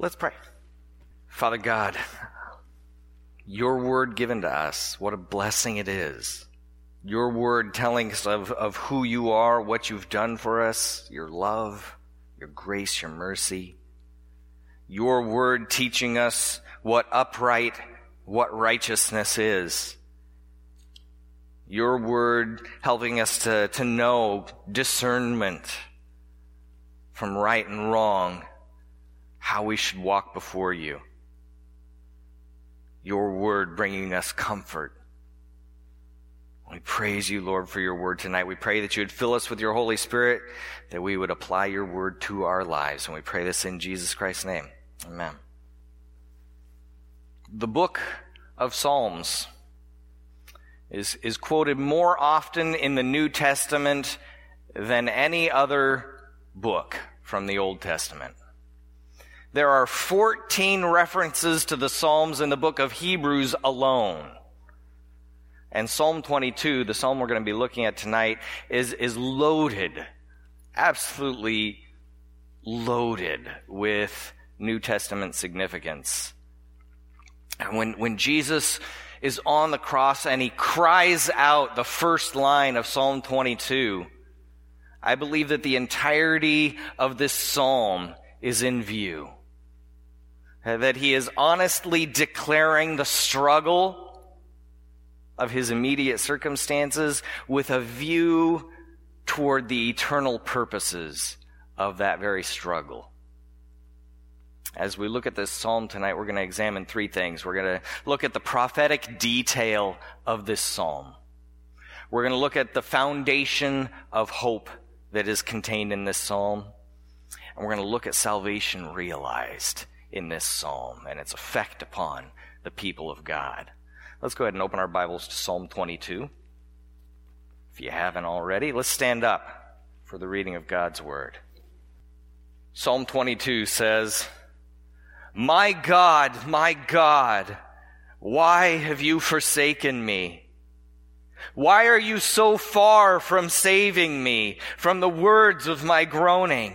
Let's pray. Father God, your word given to us, what a blessing it is. Your word telling us of, of who you are, what you've done for us, your love, your grace, your mercy. Your word teaching us what upright, what righteousness is. Your word helping us to, to know discernment from right and wrong, how we should walk before you. Your word bringing us comfort. We praise you, Lord, for your word tonight. We pray that you would fill us with your Holy Spirit, that we would apply your word to our lives. And we pray this in Jesus Christ's name. Amen. The book of Psalms is, is quoted more often in the New Testament than any other book from the Old Testament. There are 14 references to the Psalms in the book of Hebrews alone. And Psalm 22, the psalm we're going to be looking at tonight, is, is loaded, absolutely loaded with New Testament significance. And when, when Jesus is on the cross and he cries out the first line of Psalm 22, I believe that the entirety of this psalm is in view. That he is honestly declaring the struggle of his immediate circumstances with a view toward the eternal purposes of that very struggle. As we look at this psalm tonight, we're going to examine three things. We're going to look at the prophetic detail of this psalm. We're going to look at the foundation of hope that is contained in this psalm. And we're going to look at salvation realized in this psalm and its effect upon the people of God. Let's go ahead and open our Bibles to Psalm 22. If you haven't already, let's stand up for the reading of God's Word. Psalm 22 says, My God, my God, why have you forsaken me? Why are you so far from saving me from the words of my groaning?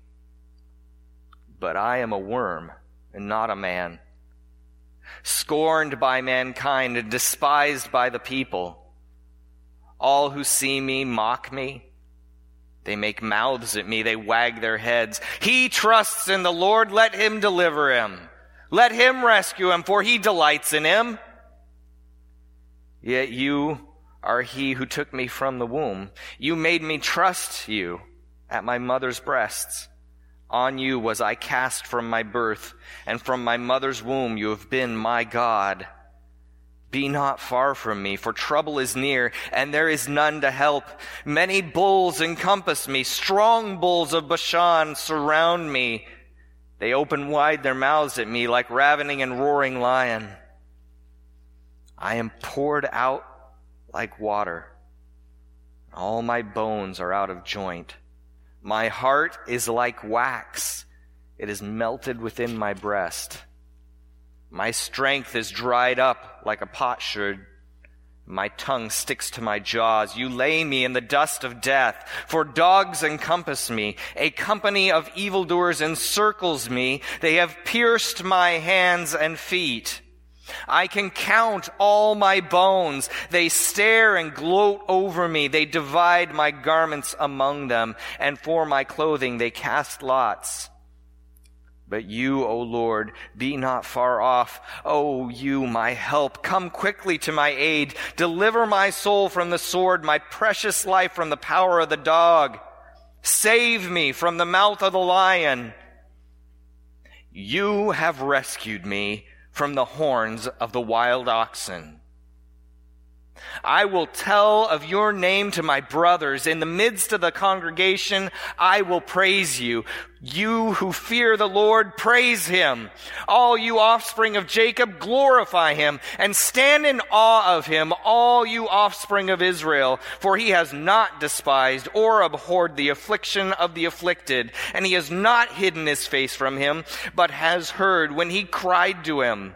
But I am a worm and not a man scorned by mankind and despised by the people. All who see me mock me. They make mouths at me. They wag their heads. He trusts in the Lord. Let him deliver him. Let him rescue him, for he delights in him. Yet you are he who took me from the womb. You made me trust you at my mother's breasts. On you was I cast from my birth, and from my mother's womb you have been my God. Be not far from me, for trouble is near, and there is none to help. Many bulls encompass me, strong bulls of Bashan surround me. They open wide their mouths at me like ravening and roaring lion. I am poured out like water. All my bones are out of joint. My heart is like wax. It is melted within my breast. My strength is dried up like a potsherd. My tongue sticks to my jaws. You lay me in the dust of death, for dogs encompass me. A company of evildoers encircles me. They have pierced my hands and feet. I can count all my bones. They stare and gloat over me. They divide my garments among them, and for my clothing they cast lots. But you, O Lord, be not far off. O you, my help, come quickly to my aid. Deliver my soul from the sword, my precious life from the power of the dog. Save me from the mouth of the lion. You have rescued me from the horns of the wild oxen. I will tell of your name to my brothers. In the midst of the congregation, I will praise you. You who fear the Lord, praise him. All you offspring of Jacob, glorify him and stand in awe of him, all you offspring of Israel, for he has not despised or abhorred the affliction of the afflicted, and he has not hidden his face from him, but has heard when he cried to him.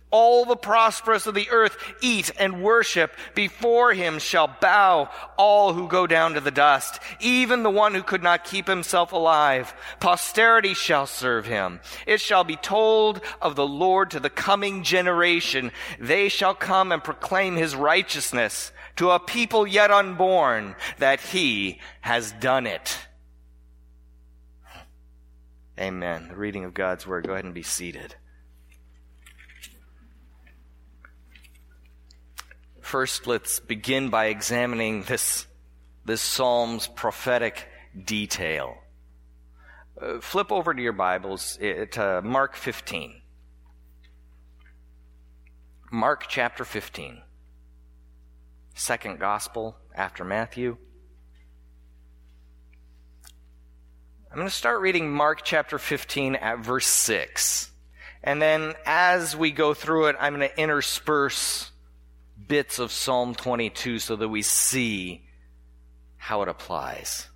All the prosperous of the earth eat and worship. Before him shall bow all who go down to the dust, even the one who could not keep himself alive. Posterity shall serve him. It shall be told of the Lord to the coming generation. They shall come and proclaim his righteousness to a people yet unborn that he has done it. Amen. The reading of God's word. Go ahead and be seated. First, let's begin by examining this, this psalm's prophetic detail. Uh, flip over to your Bibles to Mark 15. Mark chapter 15. Second gospel after Matthew. I'm going to start reading Mark chapter 15 at verse 6. And then as we go through it, I'm going to intersperse bits of Psalm 22 so that we see how it applies.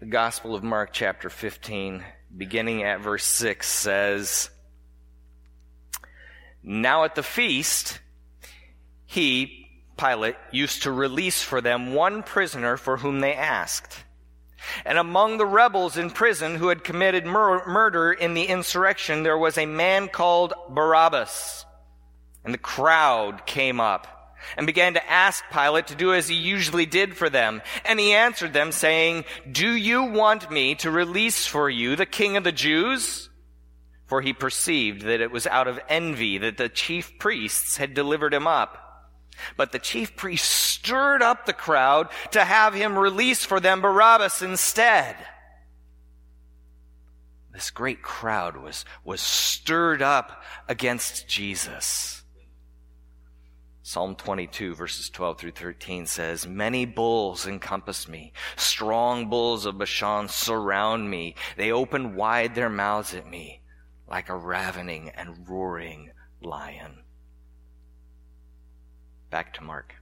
The Gospel of Mark, chapter 15, beginning at verse 6, says Now at the feast, he, Pilate, used to release for them one prisoner for whom they asked. And among the rebels in prison who had committed mur- murder in the insurrection, there was a man called Barabbas. And the crowd came up and began to ask Pilate to do as he usually did for them. And he answered them saying, Do you want me to release for you the king of the Jews? For he perceived that it was out of envy that the chief priests had delivered him up. But the chief priest stirred up the crowd to have him release for them Barabbas instead. This great crowd was, was stirred up against Jesus. Psalm 22 verses 12 through 13 says, Many bulls encompass me. Strong bulls of Bashan surround me. They open wide their mouths at me like a ravening and roaring lion. Back to Mark.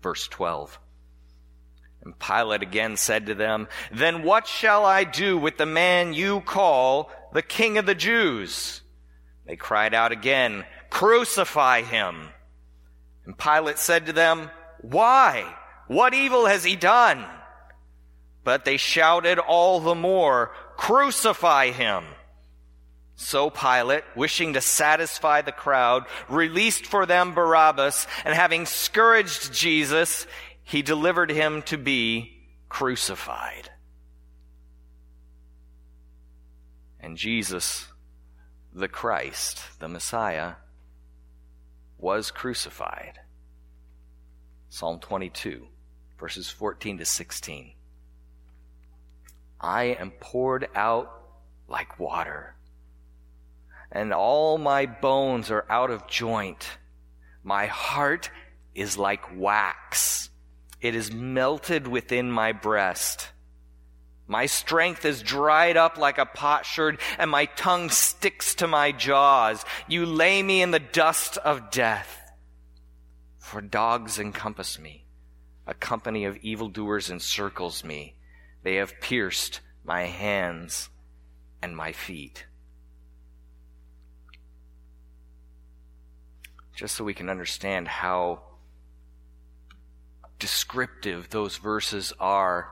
Verse 12. And Pilate again said to them, Then what shall I do with the man you call the King of the Jews? They cried out again, Crucify him. And Pilate said to them, Why? What evil has he done? But they shouted all the more, Crucify him. So Pilate, wishing to satisfy the crowd, released for them Barabbas, and having scourged Jesus, he delivered him to be crucified. And Jesus, the Christ, the Messiah, was crucified. Psalm 22, verses 14 to 16. I am poured out like water and all my bones are out of joint. My heart is like wax. It is melted within my breast. My strength is dried up like a potsherd, and my tongue sticks to my jaws. You lay me in the dust of death. For dogs encompass me. A company of evildoers encircles me. They have pierced my hands and my feet. Just so we can understand how descriptive those verses are.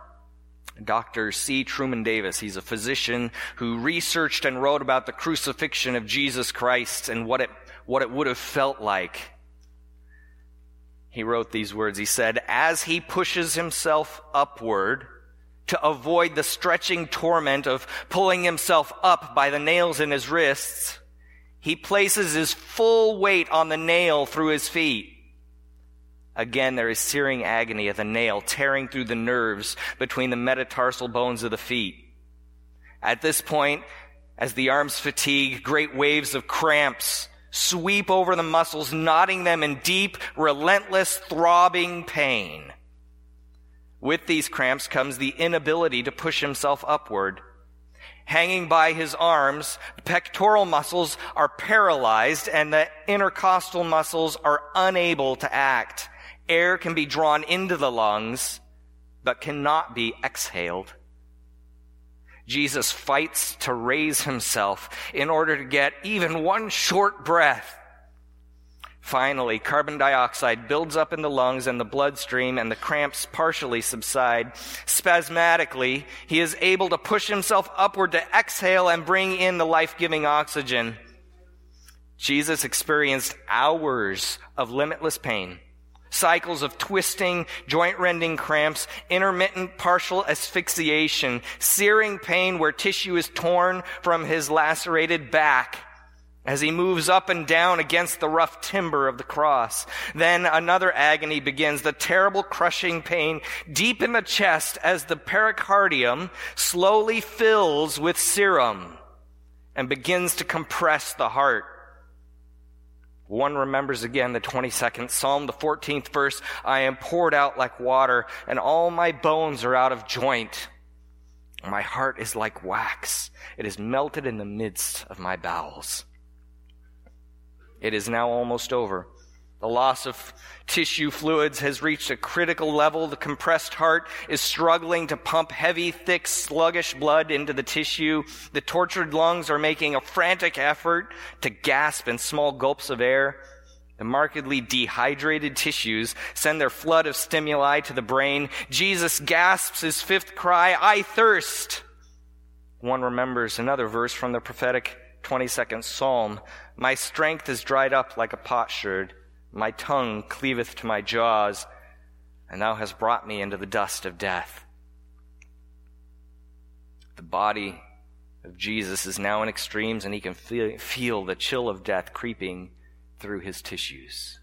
Dr. C. Truman Davis, he's a physician who researched and wrote about the crucifixion of Jesus Christ and what it, what it would have felt like. he wrote these words. He said, As he pushes himself upward to avoid the stretching torment of pulling himself up by the nails in his wrists, he places his full weight on the nail through his feet. Again, there is searing agony of the nail tearing through the nerves between the metatarsal bones of the feet. At this point, as the arms fatigue, great waves of cramps sweep over the muscles, knotting them in deep, relentless, throbbing pain. With these cramps comes the inability to push himself upward. Hanging by his arms, the pectoral muscles are paralyzed and the intercostal muscles are unable to act. Air can be drawn into the lungs, but cannot be exhaled. Jesus fights to raise himself in order to get even one short breath. Finally, carbon dioxide builds up in the lungs and the bloodstream, and the cramps partially subside. Spasmodically, he is able to push himself upward to exhale and bring in the life giving oxygen. Jesus experienced hours of limitless pain cycles of twisting, joint rending cramps, intermittent partial asphyxiation, searing pain where tissue is torn from his lacerated back as he moves up and down against the rough timber of the cross. Then another agony begins, the terrible crushing pain deep in the chest as the pericardium slowly fills with serum and begins to compress the heart. One remembers again the 22nd Psalm, the 14th verse, I am poured out like water, and all my bones are out of joint. My heart is like wax. It is melted in the midst of my bowels. It is now almost over. The loss of tissue fluids has reached a critical level. The compressed heart is struggling to pump heavy, thick, sluggish blood into the tissue. The tortured lungs are making a frantic effort to gasp in small gulps of air. The markedly dehydrated tissues send their flood of stimuli to the brain. Jesus gasps his fifth cry, I thirst. One remembers another verse from the prophetic 22nd Psalm. My strength is dried up like a potsherd. My tongue cleaveth to my jaws, and thou hast brought me into the dust of death. The body of Jesus is now in extremes, and he can feel, the chill of death creeping through his tissues.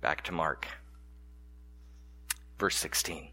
Back to Mark, verse 16.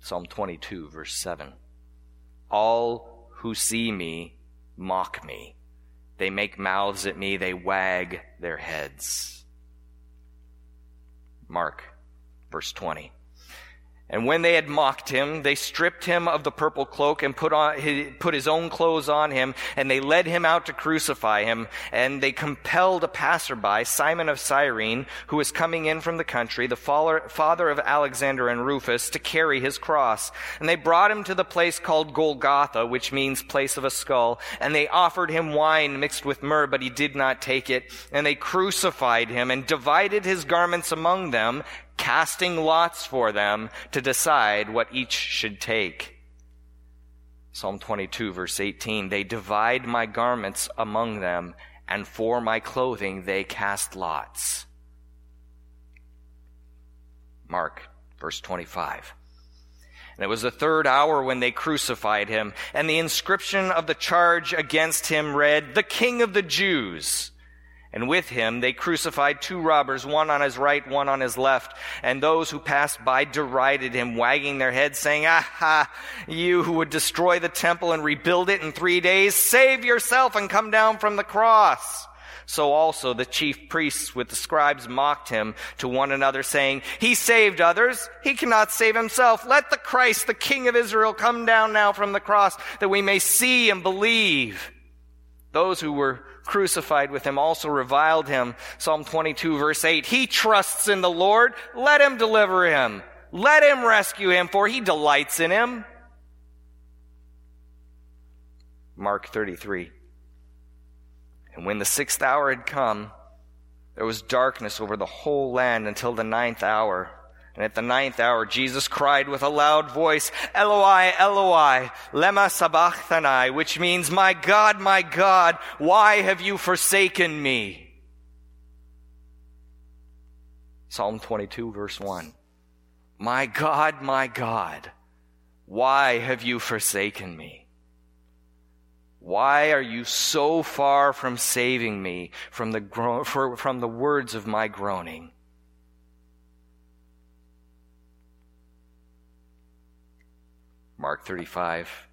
Psalm 22, verse 7. All who see me mock me. They make mouths at me, they wag their heads. Mark, verse 20. And when they had mocked him, they stripped him of the purple cloak and put on, put his own clothes on him, and they led him out to crucify him. And they compelled a passerby, Simon of Cyrene, who was coming in from the country, the father of Alexander and Rufus, to carry his cross. And they brought him to the place called Golgotha, which means place of a skull. And they offered him wine mixed with myrrh, but he did not take it. And they crucified him and divided his garments among them, casting lots for them to decide what each should take. Psalm 22, verse 18 They divide my garments among them, and for my clothing they cast lots. Mark, verse 25. And it was the third hour when they crucified him, and the inscription of the charge against him read, The King of the Jews. And with him they crucified two robbers, one on his right, one on his left. And those who passed by derided him, wagging their heads, saying, Aha, you who would destroy the temple and rebuild it in three days, save yourself and come down from the cross. So also the chief priests with the scribes mocked him to one another, saying, He saved others. He cannot save himself. Let the Christ, the King of Israel, come down now from the cross that we may see and believe. Those who were crucified with him also reviled him. Psalm 22 verse 8. He trusts in the Lord. Let him deliver him. Let him rescue him, for he delights in him. Mark 33. And when the sixth hour had come, there was darkness over the whole land until the ninth hour. And at the ninth hour, Jesus cried with a loud voice, Eloi, Eloi, lema sabachthani, which means, My God, my God, why have you forsaken me? Psalm 22 verse 1. My God, my God, why have you forsaken me? Why are you so far from saving me from the, gro- for, from the words of my groaning? Mark 35.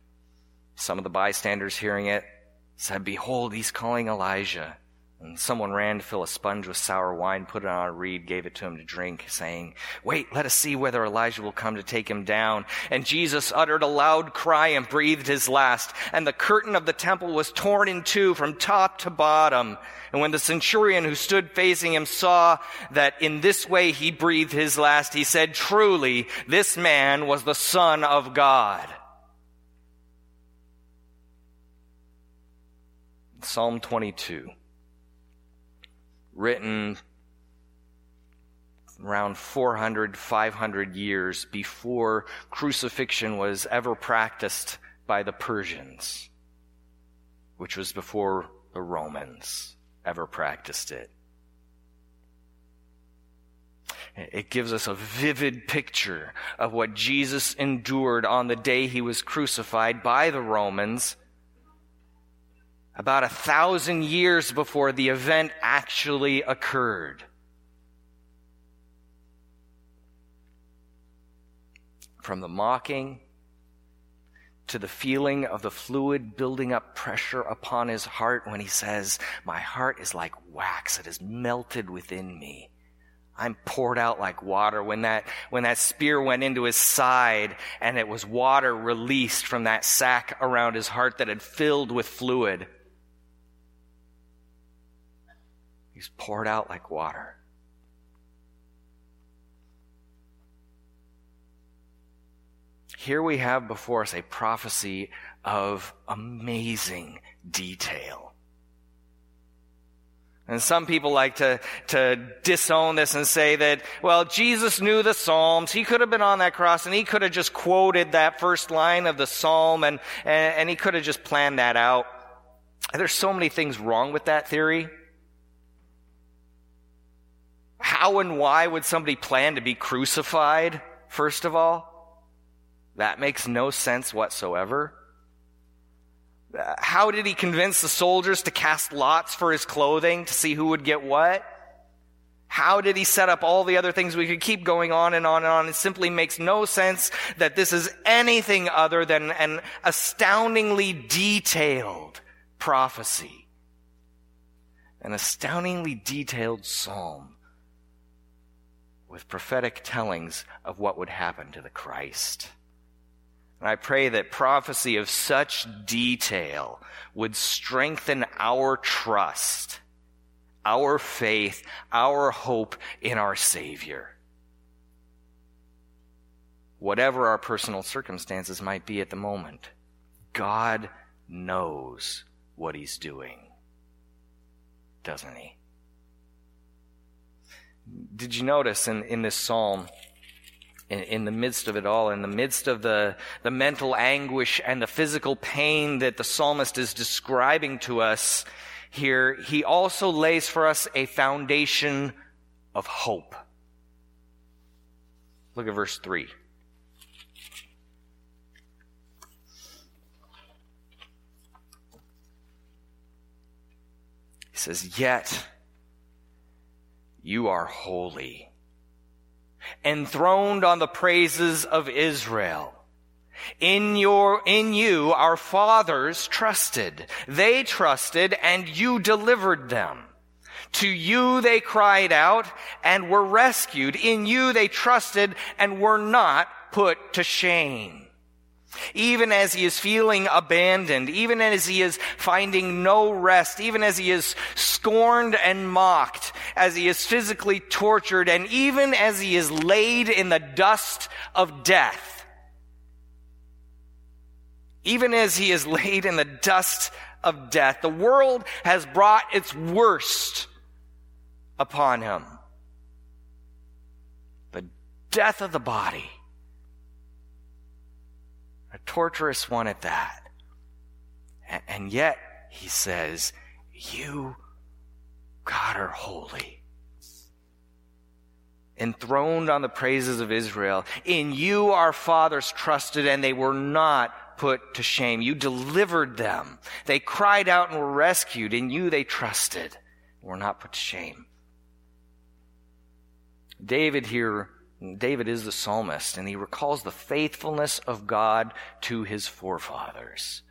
Some of the bystanders hearing it said, Behold, he's calling Elijah. And someone ran to fill a sponge with sour wine, put it on a reed, gave it to him to drink, saying, Wait, let us see whether Elijah will come to take him down. And Jesus uttered a loud cry and breathed his last. And the curtain of the temple was torn in two from top to bottom. And when the centurion who stood facing him saw that in this way he breathed his last, he said, Truly, this man was the Son of God. Psalm 22 written around 400, 500 years before crucifixion was ever practiced by the Persians, which was before the Romans ever practiced it. It gives us a vivid picture of what Jesus endured on the day he was crucified by the Romans about a thousand years before the event actually occurred. From the mocking to the feeling of the fluid building up pressure upon his heart when he says, My heart is like wax, it is melted within me. I'm poured out like water. When that, when that spear went into his side and it was water released from that sack around his heart that had filled with fluid. He's poured out like water. Here we have before us a prophecy of amazing detail. And some people like to, to disown this and say that, well, Jesus knew the Psalms. He could have been on that cross and he could have just quoted that first line of the Psalm and, and, and he could have just planned that out. There's so many things wrong with that theory. How and why would somebody plan to be crucified, first of all? That makes no sense whatsoever. How did he convince the soldiers to cast lots for his clothing to see who would get what? How did he set up all the other things? We could keep going on and on and on. It simply makes no sense that this is anything other than an astoundingly detailed prophecy. An astoundingly detailed psalm with prophetic tellings of what would happen to the Christ. And I pray that prophecy of such detail would strengthen our trust, our faith, our hope in our Savior. Whatever our personal circumstances might be at the moment, God knows what He's doing, doesn't He? Did you notice in, in this psalm, in, in, the midst of it all, in the midst of the, the mental anguish and the physical pain that the psalmist is describing to us here, he also lays for us a foundation of hope. Look at verse 3. He says, Yet you are holy, enthroned on the praises of Israel. In your, in you, our fathers trusted. They trusted and you delivered them. To you they cried out and were rescued. In you they trusted and were not put to shame. Even as he is feeling abandoned, even as he is finding no rest, even as he is scorned and mocked, as he is physically tortured, and even as he is laid in the dust of death, even as he is laid in the dust of death, the world has brought its worst upon him. The death of the body. A torturous one at that. And yet, he says, You, God, are holy. Enthroned on the praises of Israel. In you our fathers trusted, and they were not put to shame. You delivered them. They cried out and were rescued. In you they trusted, were not put to shame. David here, David is the psalmist, and he recalls the faithfulness of God to his forefathers.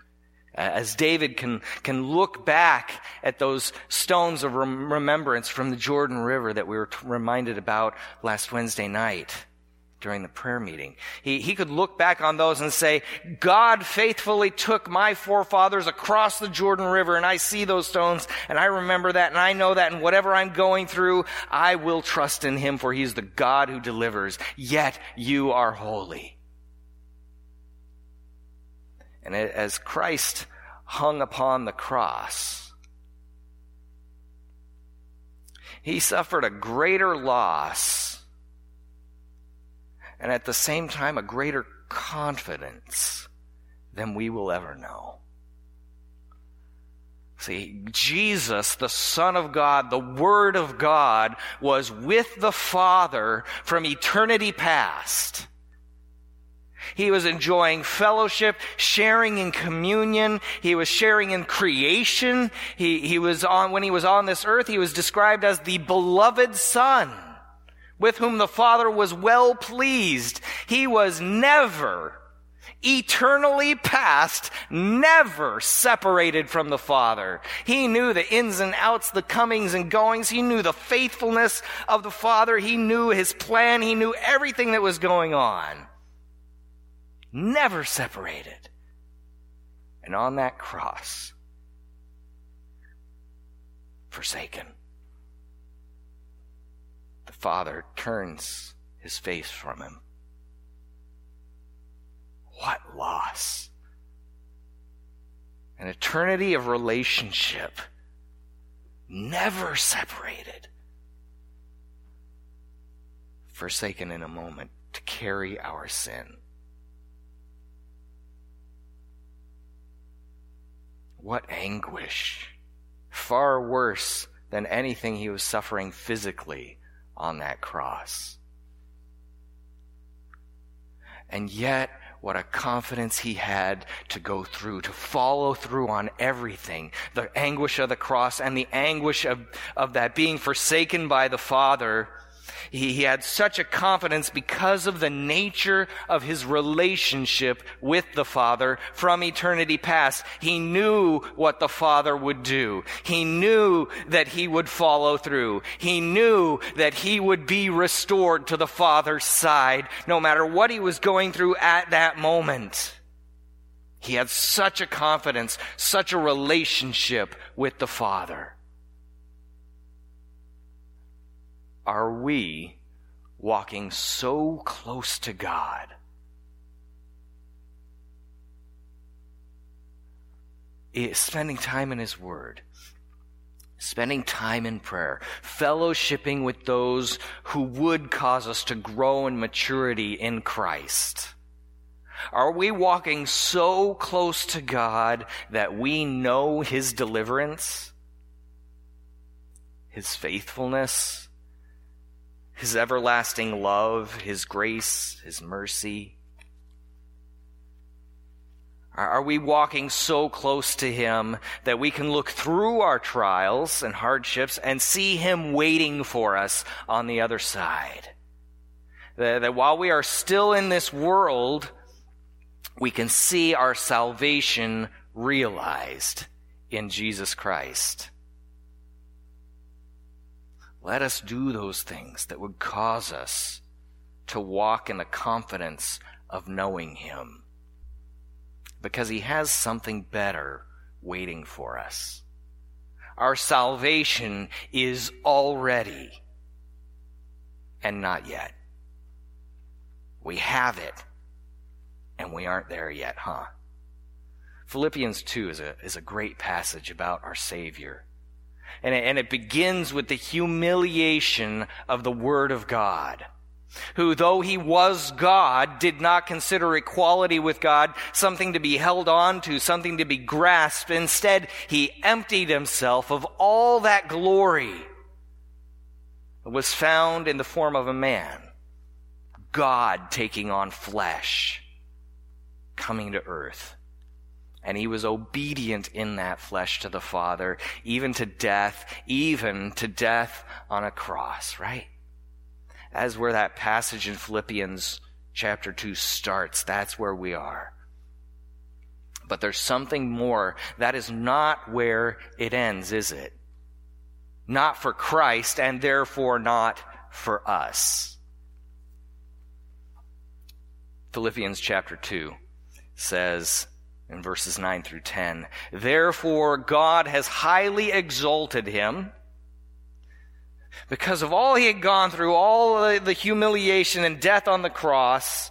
As David can, can look back at those stones of remembrance from the Jordan River that we were reminded about last Wednesday night during the prayer meeting. He, he could look back on those and say, God faithfully took my forefathers across the Jordan River and I see those stones and I remember that and I know that and whatever I'm going through, I will trust in him for he's the God who delivers. Yet you are holy. And as Christ hung upon the cross, he suffered a greater loss and at the same time a greater confidence than we will ever know. See, Jesus, the Son of God, the Word of God, was with the Father from eternity past. He was enjoying fellowship, sharing in communion. He was sharing in creation. He, he was on, when he was on this earth, he was described as the beloved Son with whom the Father was well pleased. He was never, eternally past, never separated from the Father. He knew the ins and outs, the comings and goings. He knew the faithfulness of the Father. He knew his plan. He knew everything that was going on. Never separated. And on that cross, forsaken. The Father turns his face from him. What loss! An eternity of relationship, never separated, forsaken in a moment to carry our sin. What anguish! Far worse than anything he was suffering physically on that cross. And yet, what a confidence he had to go through, to follow through on everything. The anguish of the cross and the anguish of, of that being forsaken by the Father he, he had such a confidence because of the nature of his relationship with the Father from eternity past. He knew what the Father would do. He knew that he would follow through. He knew that he would be restored to the Father's side no matter what he was going through at that moment. He had such a confidence, such a relationship with the Father. Are we walking so close to God? Eh, spending time in His Word, spending time in prayer, fellowshipping with those who would cause us to grow in maturity in Christ. Are we walking so close to God that we know His deliverance, His faithfulness, his everlasting love, His grace, His mercy? Are we walking so close to Him that we can look through our trials and hardships and see Him waiting for us on the other side? That, while we are still in this world, we can see our salvation realized in Jesus Christ. Let us do those things that would cause us to walk in the confidence of knowing Him. Because He has something better waiting for us. Our salvation is already and not yet. We have it and we aren't there yet, huh? Philippians 2 is a, is a great passage about our Savior. And it, and it begins with the humiliation of the Word of God who, though he was God, did not consider equality with God something to be held on to, something to be grasped. Instead, he emptied himself of all that glory that was found in the form of a man. God taking on flesh, coming to earth. And he was obedient in that flesh to the Father, even to death, even to death on a cross, right? As where that passage in Philippians chapter 2 starts. That's where we are. But there's something more. That is not where it ends, is it? Not for Christ and therefore not for us. Philippians chapter 2 says in verses 9 through 10, Therefore God has highly exalted him because of all he had gone through, all the humiliation and death on the cross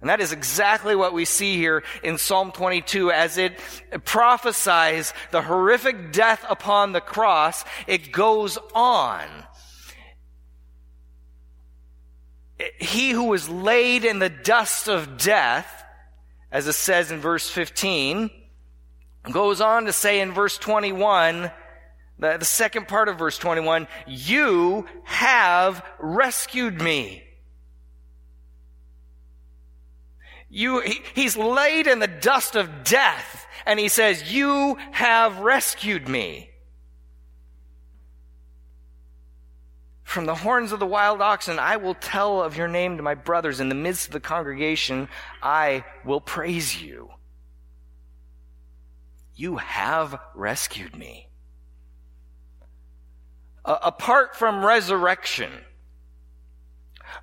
And that is exactly what we see here in Psalm 22 as it prophesies the horrific death upon the cross. It goes on. He who was laid in the dust of death, as it says in verse 15, goes on to say in verse 21, the, the second part of verse 21, you have rescued me. You, he, he's laid in the dust of death, and he says, You have rescued me. From the horns of the wild oxen, I will tell of your name to my brothers. In the midst of the congregation, I will praise you. You have rescued me. Uh, apart from resurrection,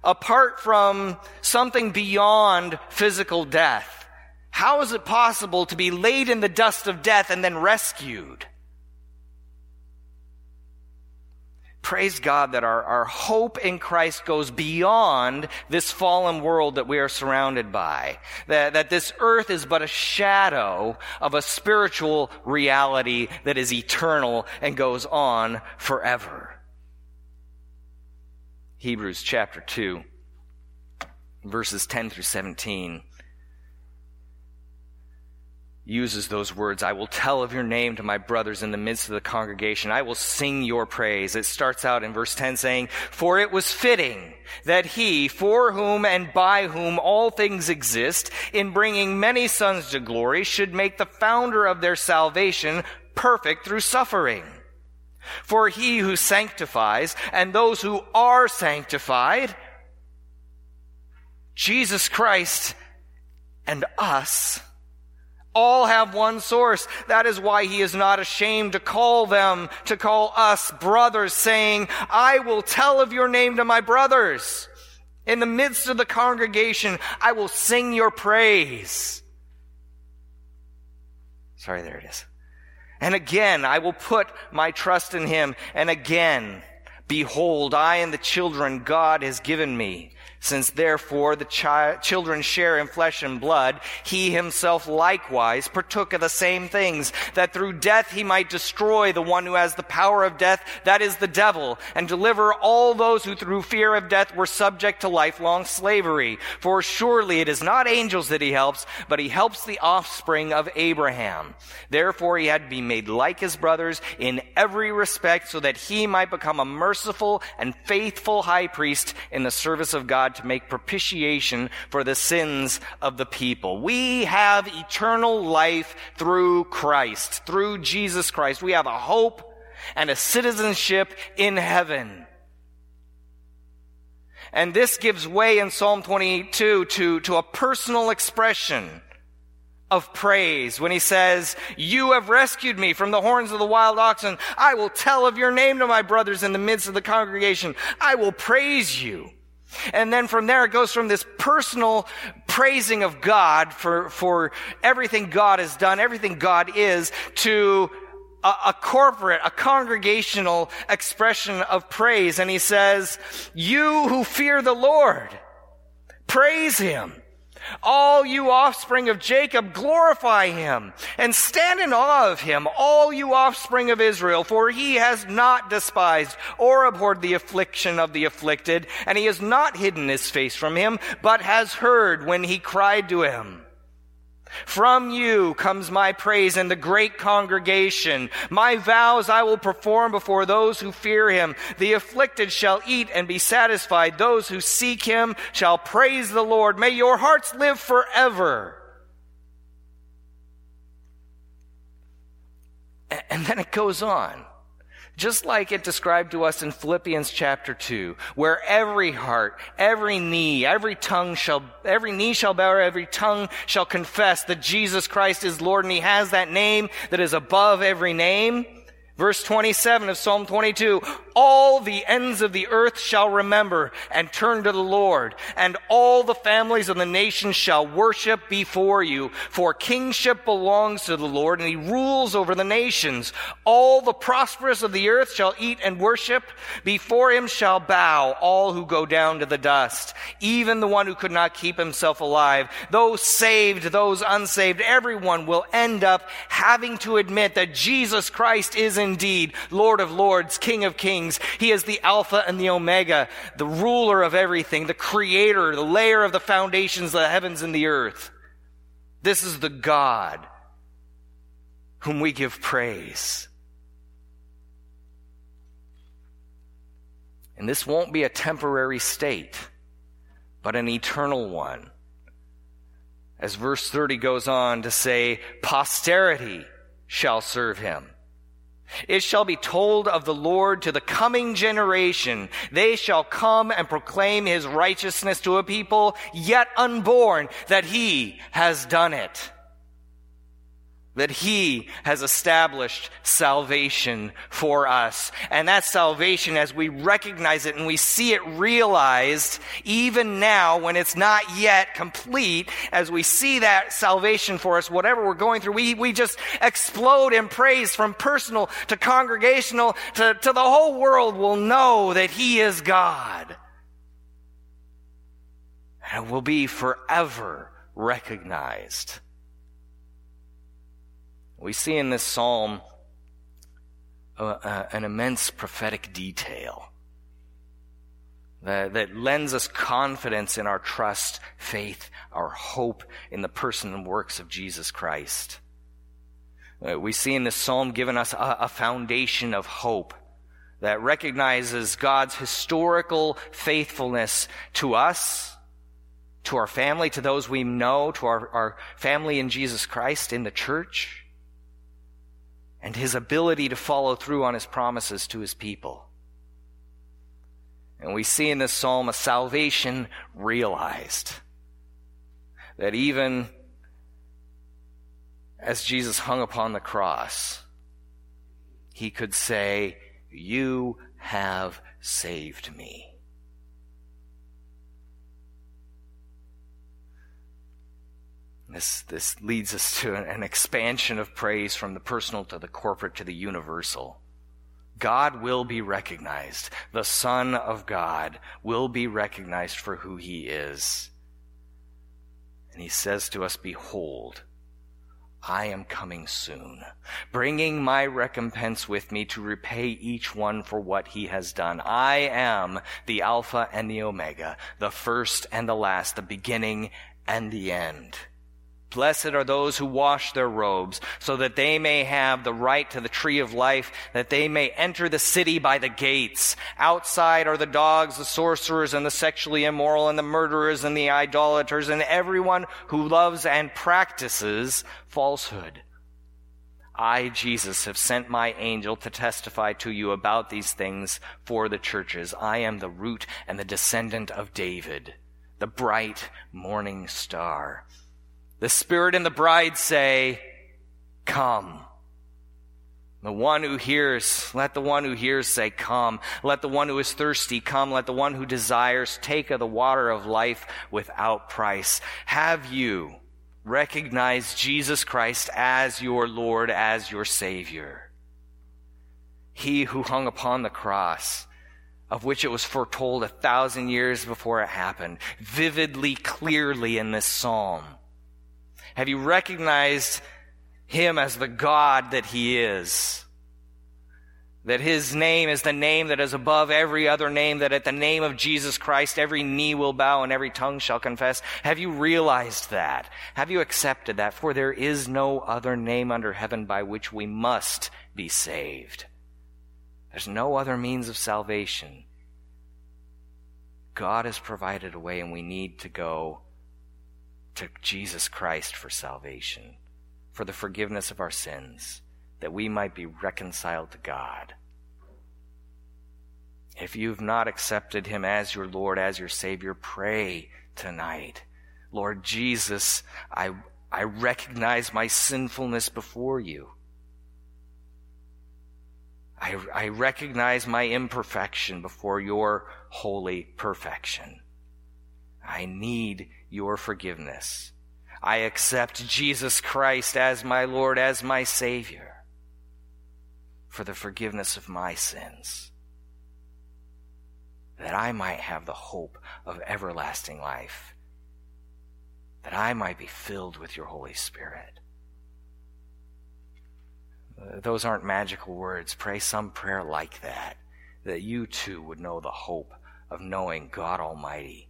apart from something beyond physical death. How is it possible to be laid in the dust of death and then rescued? Praise God that our, our hope in Christ goes beyond this fallen world that we are surrounded by. That, that this earth is but a shadow of a spiritual reality that is eternal and goes on forever. Hebrews chapter 2, verses 10 through 17 uses those words I will tell of your name to my brothers in the midst of the congregation. I will sing your praise. It starts out in verse 10 saying, For it was fitting that he, for whom and by whom all things exist, in bringing many sons to glory, should make the founder of their salvation perfect through suffering. For he who sanctifies and those who are sanctified, Jesus Christ and us, all have one source. That is why he is not ashamed to call them, to call us brothers, saying, I will tell of your name to my brothers. In the midst of the congregation, I will sing your praise. Sorry, there it is. And again, I will put my trust in him. And again, behold, I and the children God has given me. Since therefore the chi- children share in flesh and blood, he himself likewise partook of the same things, that through death he might destroy the one who has the power of death, that is the devil, and deliver all those who through fear of death were subject to lifelong slavery. For surely it is not angels that he helps, but he helps the offspring of Abraham. Therefore he had to be made like his brothers in every respect, so that he might become a merciful and faithful high priest in the service of God To make propitiation for the sins of the people. We have eternal life through Christ, through Jesus Christ. We have a hope and a citizenship in heaven. And this gives way in Psalm 22 to, to a personal expression of praise when he says, You have rescued me from the horns of the wild oxen. I will tell of your name to my brothers in the midst of the congregation. I will praise you. And then from there it goes from this personal praising of God for, for everything God has done, everything God is, to a, a, corporate, a congregational expression of praise. And he says, You who fear the Lord, praise him. All you offspring of Jacob, glorify him and stand in awe of him, all you offspring of Israel, for he has not despised or abhorred the affliction of the afflicted, and he has not hidden his face from him, but has heard when he cried to him. From you comes my praise in the great congregation. My vows I will perform before those who fear him. The afflicted shall eat and be satisfied. Those who seek him shall praise the Lord. May your hearts live forever. And then it goes on. Just like it described to us in Philippians chapter 2, where every heart, every knee, every tongue shall, every knee shall bow, every tongue shall confess that Jesus Christ is Lord and He has that name that is above every name. Verse 27 of Psalm 22, all the ends of the earth shall remember and turn to the Lord, and all the families of the nations shall worship before you. For kingship belongs to the Lord, and he rules over the nations. All the prosperous of the earth shall eat and worship. Before him shall bow all who go down to the dust, even the one who could not keep himself alive. Those saved, those unsaved, everyone will end up having to admit that Jesus Christ is indeed Lord of lords, King of kings. He is the Alpha and the Omega, the ruler of everything, the creator, the layer of the foundations of the heavens and the earth. This is the God whom we give praise. And this won't be a temporary state, but an eternal one. As verse 30 goes on to say, posterity shall serve him. It shall be told of the Lord to the coming generation. They shall come and proclaim his righteousness to a people yet unborn that he has done it that he has established salvation for us. And that salvation, as we recognize it and we see it realized, even now when it's not yet complete, as we see that salvation for us, whatever we're going through, we, we just explode in praise from personal to congregational to, to the whole world will know that he is God. And will be forever recognized. We see in this psalm uh, uh, an immense prophetic detail that, that lends us confidence in our trust, faith, our hope in the person and works of Jesus Christ. Uh, we see in this psalm given us a, a foundation of hope that recognizes God's historical faithfulness to us, to our family, to those we know, to our, our family in Jesus Christ, in the church and his ability to follow through on his promises to his people. And we see in this psalm a salvation realized. That even as Jesus hung upon the cross, he could say, You have saved me. This, this leads us to an expansion of praise from the personal to the corporate to the universal. God will be recognized. The Son of God will be recognized for who he is. And he says to us, Behold, I am coming soon, bringing my recompense with me to repay each one for what he has done. I am the Alpha and the Omega, the first and the last, the beginning and the end. Blessed are those who wash their robes, so that they may have the right to the tree of life, that they may enter the city by the gates. Outside are the dogs, the sorcerers, and the sexually immoral, and the murderers, and the idolaters, and everyone who loves and practices falsehood. I, Jesus, have sent my angel to testify to you about these things for the churches. I am the root and the descendant of David, the bright morning star. The Spirit and the bride say, Come. The one who hears, let the one who hears say, Come. Let the one who is thirsty come. Let the one who desires take of the water of life without price. Have you recognized Jesus Christ as your Lord, as your Savior. He who hung upon the cross, of which it was foretold a thousand years before it happened, vividly, clearly in this psalm. Have you recognized him as the God that he is? that his name is the name that is above every other name, that at the name of Jesus Christ every knee will bow and every tongue shall confess. Have you realized that? Have you accepted that? For there is no other name under heaven by which we must be saved. There's no other means of salvation. God has provided a way and we need to go to Jesus Christ for salvation, for the forgiveness of our sins that we might be reconciled to God. If you've not accepted him as your Lord, as your Savior, pray tonight. Lord Jesus, I, I recognize my sinfulness before you. I, I recognize my imperfection before your holy perfection. I need your forgiveness. I accept Jesus Christ as my Lord, as my Savior for the forgiveness of my sins, that I might have the hope of everlasting life, that I might be filled with your Holy Spirit. Those aren't magical words. Pray some prayer like that, that you too would know the hope of knowing God Almighty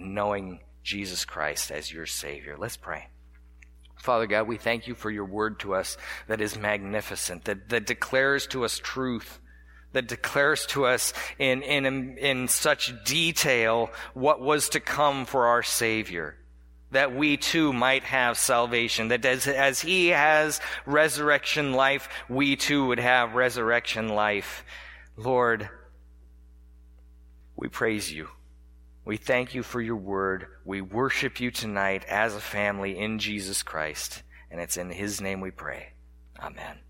and knowing Jesus Christ as your Savior. Let's pray. Father God, we thank you for your word to us that is magnificent, that, that declares to us truth, that declares to us in, in, in such detail what was to come for our Savior, that we too might have salvation, that as, as He has resurrection life, we too would have resurrection life. Lord, we praise you. We thank you for your word. We worship you tonight as a family in Jesus Christ. And it's in his name we pray. Amen.